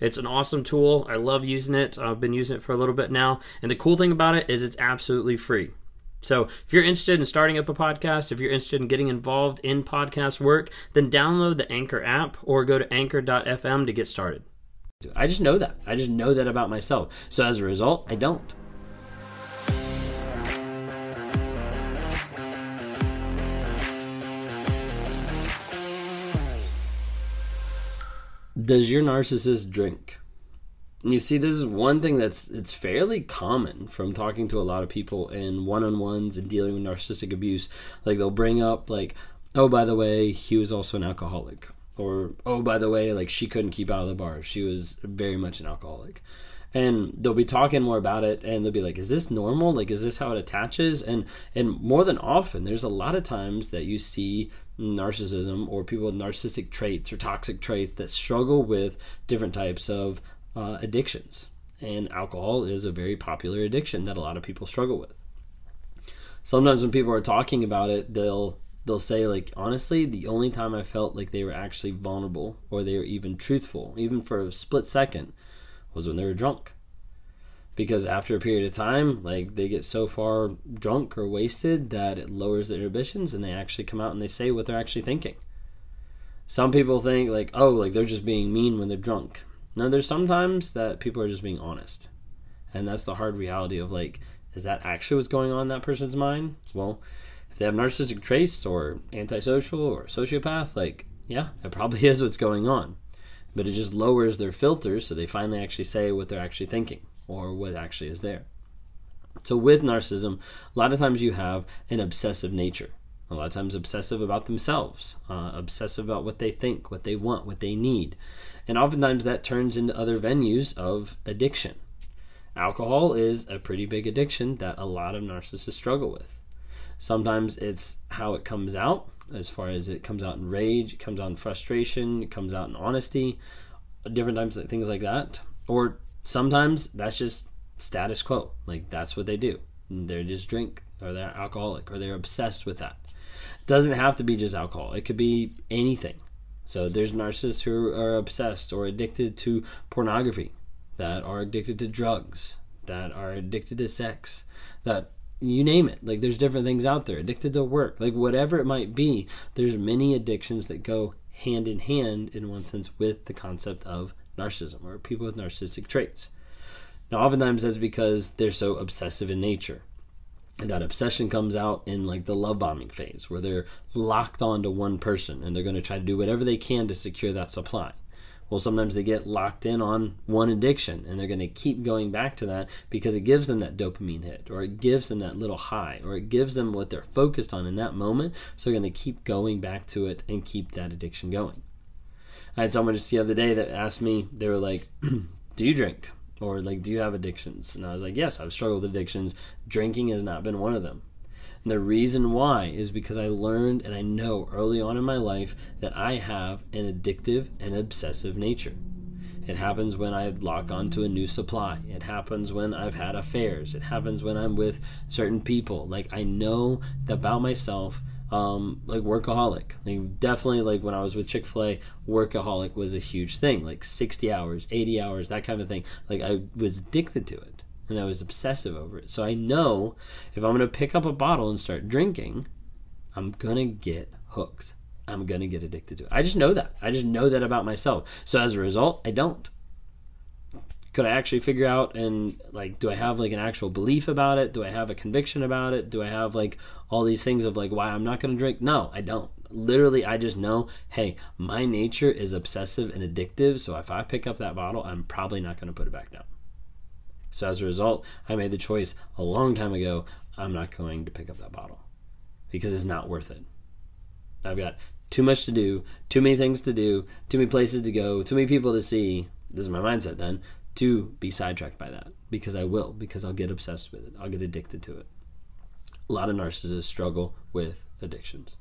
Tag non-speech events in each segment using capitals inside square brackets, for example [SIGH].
It's an awesome tool. I love using it. I've been using it for a little bit now. And the cool thing about it is it's absolutely free. So, if you're interested in starting up a podcast, if you're interested in getting involved in podcast work, then download the Anchor app or go to anchor.fm to get started. I just know that. I just know that about myself. So, as a result, I don't. Does your narcissist drink? You see, this is one thing that's it's fairly common from talking to a lot of people in one-on-ones and dealing with narcissistic abuse. Like they'll bring up like, oh, by the way, he was also an alcoholic, or oh, by the way, like she couldn't keep out of the bar. She was very much an alcoholic and they'll be talking more about it and they'll be like is this normal like is this how it attaches and and more than often there's a lot of times that you see narcissism or people with narcissistic traits or toxic traits that struggle with different types of uh, addictions. And alcohol is a very popular addiction that a lot of people struggle with. Sometimes when people are talking about it, they'll they'll say like honestly, the only time I felt like they were actually vulnerable or they were even truthful, even for a split second, was when they were drunk. Because after a period of time, like they get so far drunk or wasted that it lowers their inhibitions and they actually come out and they say what they're actually thinking. Some people think like, oh, like they're just being mean when they're drunk. No, there's sometimes that people are just being honest. And that's the hard reality of like, is that actually what's going on in that person's mind? Well, if they have narcissistic traits or antisocial or sociopath, like, yeah, that probably [LAUGHS] is what's going on. But it just lowers their filters so they finally actually say what they're actually thinking or what actually is there. So with narcissism, a lot of times you have an obsessive nature. A lot of times obsessive about themselves, uh, obsessive about what they think, what they want, what they need. And oftentimes that turns into other venues of addiction. Alcohol is a pretty big addiction that a lot of narcissists struggle with. Sometimes it's how it comes out, as far as it comes out in rage, it comes out in frustration, it comes out in honesty, different times things like that. Or sometimes that's just status quo. Like that's what they do. They just drink or they're alcoholic or they're obsessed with that. It doesn't have to be just alcohol. It could be anything. So there's narcissists who are obsessed or addicted to pornography, that are addicted to drugs, that are addicted to sex, that you name it. Like there's different things out there, addicted to work, like whatever it might be. There's many addictions that go hand in hand in one sense with the concept of narcissism or people with narcissistic traits. Now, oftentimes that's because they're so obsessive in nature And that obsession comes out in like the love bombing phase where they're locked onto one person and they're going to try to do whatever they can to secure that supply well sometimes they get locked in on one addiction and they're going to keep going back to that because it gives them that dopamine hit or it gives them that little high or it gives them what they're focused on in that moment so they're going to keep going back to it and keep that addiction going. I had someone just the other day that asked me they were like [CLEARS THROAT] do you drink? Or like do you have addictions? And i was like yes i've struggled with addictions. Drinking has not been one of them and the reason why is because i learned and i know early on in my life that i have an addictive and obsessive nature it happens when I lock onto a new supply. It happens when I've had affairs. It happens when I'm with certain people. Like I know about myself um, like workaholic. Like definitely like when I was with Chick Fil A, workaholic was a huge thing. Like sixty hours, eighty hours, that kind of thing. Like I was addicted to it, and I was obsessive over it. So I know if I'm gonna pick up a bottle and start drinking, I'm gonna get hooked. I'm gonna get addicted to it. I just know that. I just know that about myself. So as a result, I don't could I actually figure out and like do I have like an actual belief about it? Do I have a conviction about it? Do I have like all these things of like why I'm not going to drink? No, I don't. Literally I just know, hey, my nature is obsessive and addictive, so if I pick up that bottle, I'm probably not going to put it back down. So as a result, I made the choice a long time ago, I'm not going to pick up that bottle because it's not worth it. I've got too much to do, too many things to do, too many places to go, too many people to see. This is my mindset then to be sidetracked by that because I will, because I'll get obsessed with it. I'll get addicted to it. a lot of narcissists struggle with addictions.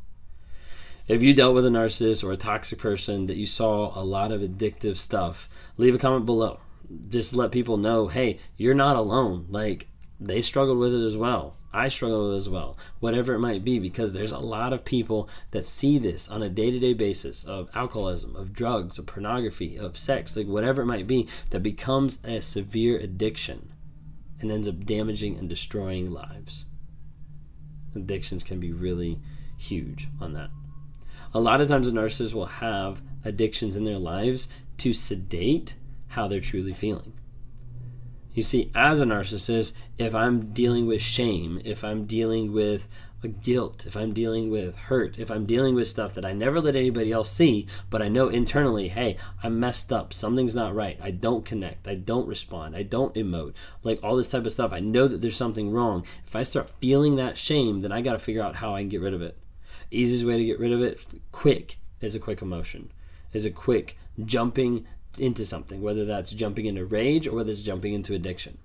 If you dealt with a narcissist or a toxic person that you saw a lot of addictive stuff, leave a comment below. Just let people know, hey, you're not alone. Like they struggled with it as well. I struggle with it as well. Whatever it might be, because there's a lot of people that see this on a day to day basis of alcoholism, of drugs, of pornography, of sex, like whatever it might be, that becomes a severe addiction and ends up damaging and destroying lives. Addictions can be really huge on that. A lot of times, narcissist will have addictions in their lives to sedate how they're truly feeling. You see, as a narcissist, if I'm dealing with shame, if I'm dealing with guilt, if I'm dealing with hurt, if I'm dealing with stuff that I never let anybody else see, but I know internally, hey, I'm messed up, something's not right, I don't connect, I don't respond, I don't emote, like all this type of stuff, I know that there's something wrong. If I start feeling that shame, then I got to figure out how I can get rid of it. Easiest way to get rid of it, quick, is a quick emotion, is a quick jumping into something, whether that's jumping into rage or whether it's jumping into addiction.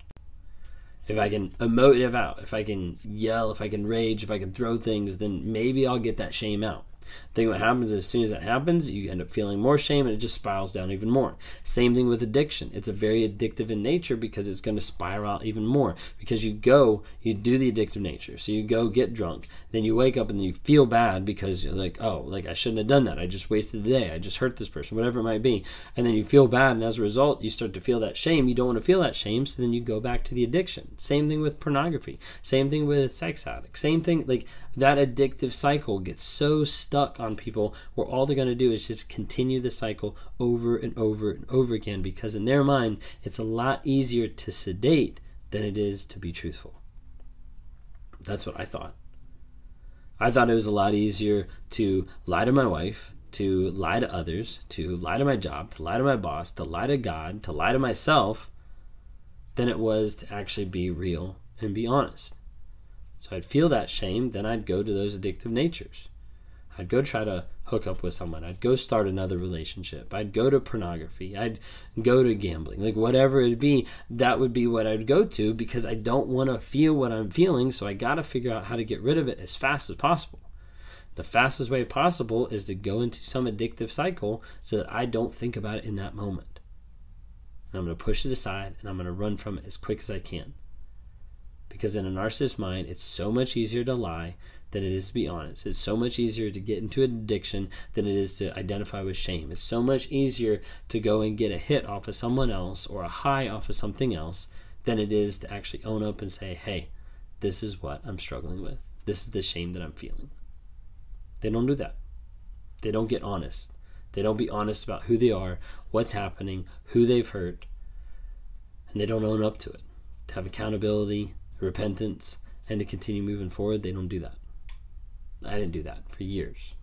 If I can emote it out, if I can yell, if I can rage, if I can throw things, then maybe I'll get that shame out. Thing what happens is as soon as that happens, you end up feeling more shame and it just spirals down even more. Same thing with addiction. It's a very addictive in nature because it's going to spiral even more. Because you go, you do the addictive nature. So you go get drunk, then you wake up and you feel bad because you're like, oh, like I shouldn't have done that. I just wasted the day. I just hurt this person, whatever it might be. And then you feel bad, and as a result, you start to feel that shame. You don't want to feel that shame, so then you go back to the addiction. Same thing with pornography. Same thing with sex addicts. Same thing, like that addictive cycle gets so stuck on people where all they're going to do is just continue the cycle over and over and over again because in their mind it's a lot easier to sedate than it is to be truthful. That's what I thought. I thought it was a lot easier to lie to my wife, to lie to others, to lie to my job, to lie to my boss, to lie to God, to lie to myself than it was to actually be real and be honest. So I'd feel that shame, then I'd go to those addictive natures. I'd go try to hook up with someone. I'd go start another relationship. I'd go to pornography. I'd go to gambling. Like whatever it'd be, that would be what I'd go to because I don't want to feel what I'm feeling. So I got to figure out how to get rid of it as fast as possible. The fastest way possible is to go into some addictive cycle so that I don't think about it in that moment. And I'm going to push it aside and I'm going to run from it as quick as I can. Because in a narcissist mind, it's so much easier to lie than it is to be honest. It's so much easier to get into an addiction than it is to identify with shame. It's so much easier to go and get a hit off of someone else or a high off of something else than it is to actually own up and say, hey, this is what I'm struggling with. This is the shame that I'm feeling. They don't do that. They don't get honest. They don't be honest about who they are, what's happening, who they've hurt, and they don't own up to it. To have accountability, repentance, and to continue moving forward, they don't do that. I didn't do that for years.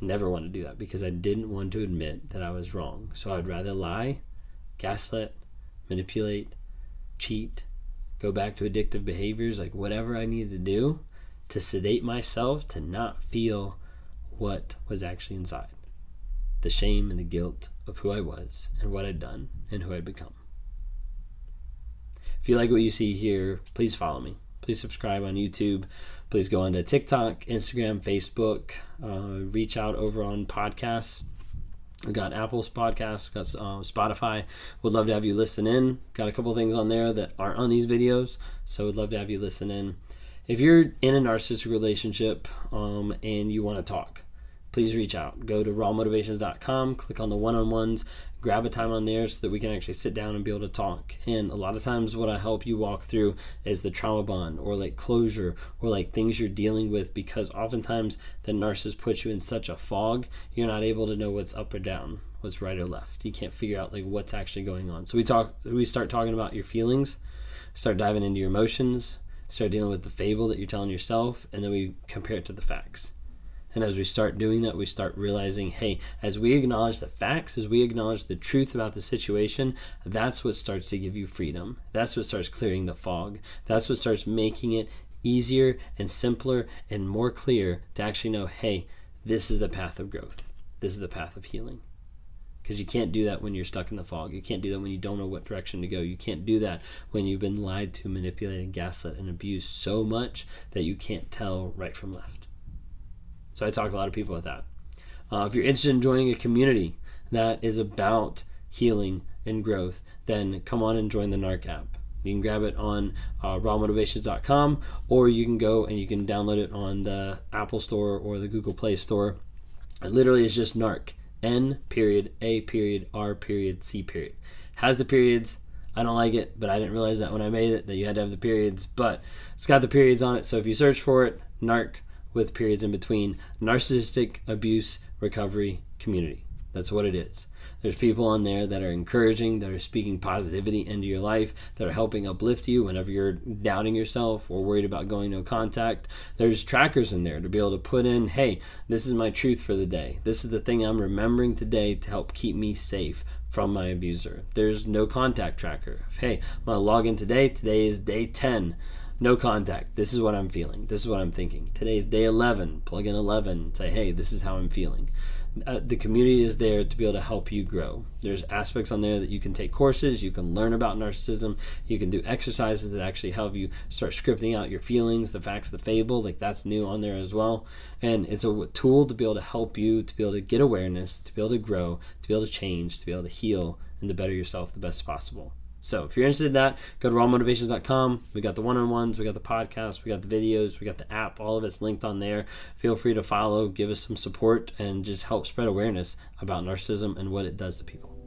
Never want to do that because I didn't want to admit that I was wrong. So I'd rather lie, gaslight, manipulate, cheat, go back to addictive behaviors, like whatever I needed to do to sedate myself to not feel what was actually inside the shame and the guilt of who I was and what I'd done and who I'd become. If you like what you see here, please follow me. Please subscribe on YouTube. Please go on to TikTok, Instagram, Facebook. Uh, reach out over on podcasts. We got Apple's podcast, got uh, Spotify. Would love to have you listen in. Got a couple things on there that aren't on these videos, so would love to have you listen in. If you're in a narcissistic relationship um, and you want to talk, please reach out. Go to rawmotivations.com, click on the one on ones, grab a time on there so that we can actually sit down and be able to talk. And a lot of times, what I help you walk through is the trauma bond or like closure or like things you're dealing with because oftentimes the narcissist puts you in such a fog, you're not able to know what's up or down, what's right or left. You can't figure out like what's actually going on. So we talk, we start talking about your feelings, start diving into your emotions, start dealing with the fable that you're telling yourself, and then we compare it to the facts. And as we start doing that, we start realizing hey, as we acknowledge the facts, as we acknowledge the truth about the situation, that's what starts to give you freedom. That's what starts clearing the fog. That's what starts making it easier and simpler and more clear to actually know hey, this is the path of growth, this is the path of healing. because you can't do that when you're stuck in the fog. You can't do that when you don't know what direction to go. You can't do that when you've been lied to, manipulated, gaslit, and abused so much that you can't tell right from left. So I talk to a lot of people with that. Uh, if you're interested in joining a community that is about healing and growth, then come on and join the NARC app. You can grab it on uh, rawmotivations.com or you can go and you can download it on the Apple Store or the Google Play Store. It literally is just NARC. N period A period R period C period. Has the periods. I don't like it, but I didn't realize that when I made it that you had to have the periods. But it's got the periods on it. So if you search for it, NARC with periods in between, narcissistic abuse recovery community. That's what it is. There's people on there that are encouraging, that are speaking positivity into your life, that are helping uplift you whenever you're doubting yourself or worried about going no contact. There's trackers in there to be able to put in, hey, this is my truth for the day. This is the thing I'm remembering today to help keep me safe from my abuser. There's no contact tracker. Hey, I'm going to log in today. Today is day 10 no contact. This is what I'm feeling. This is what I'm thinking. Today's day 11. Plug in 11. Say, hey, this is how I'm feeling uh, the community is there to be able to help you grow. There's aspects on there that you can take courses, you can learn about narcissism, you can do exercises that actually help you start scripting out your feelings, the facts, the fable, like that's new on there as well. And it's a tool to be able to help you to be able to get awareness, to be able to grow, to be able to change, to be able to heal, and to better yourself the best possible. So if you're interested in that, go to rawmotivations.com. We got the one-on-ones, we got the podcast, we got the videos, we got the app. All of it's linked on there. Feel free to follow, give us some support, and just help spread awareness about narcissism and what it does to people.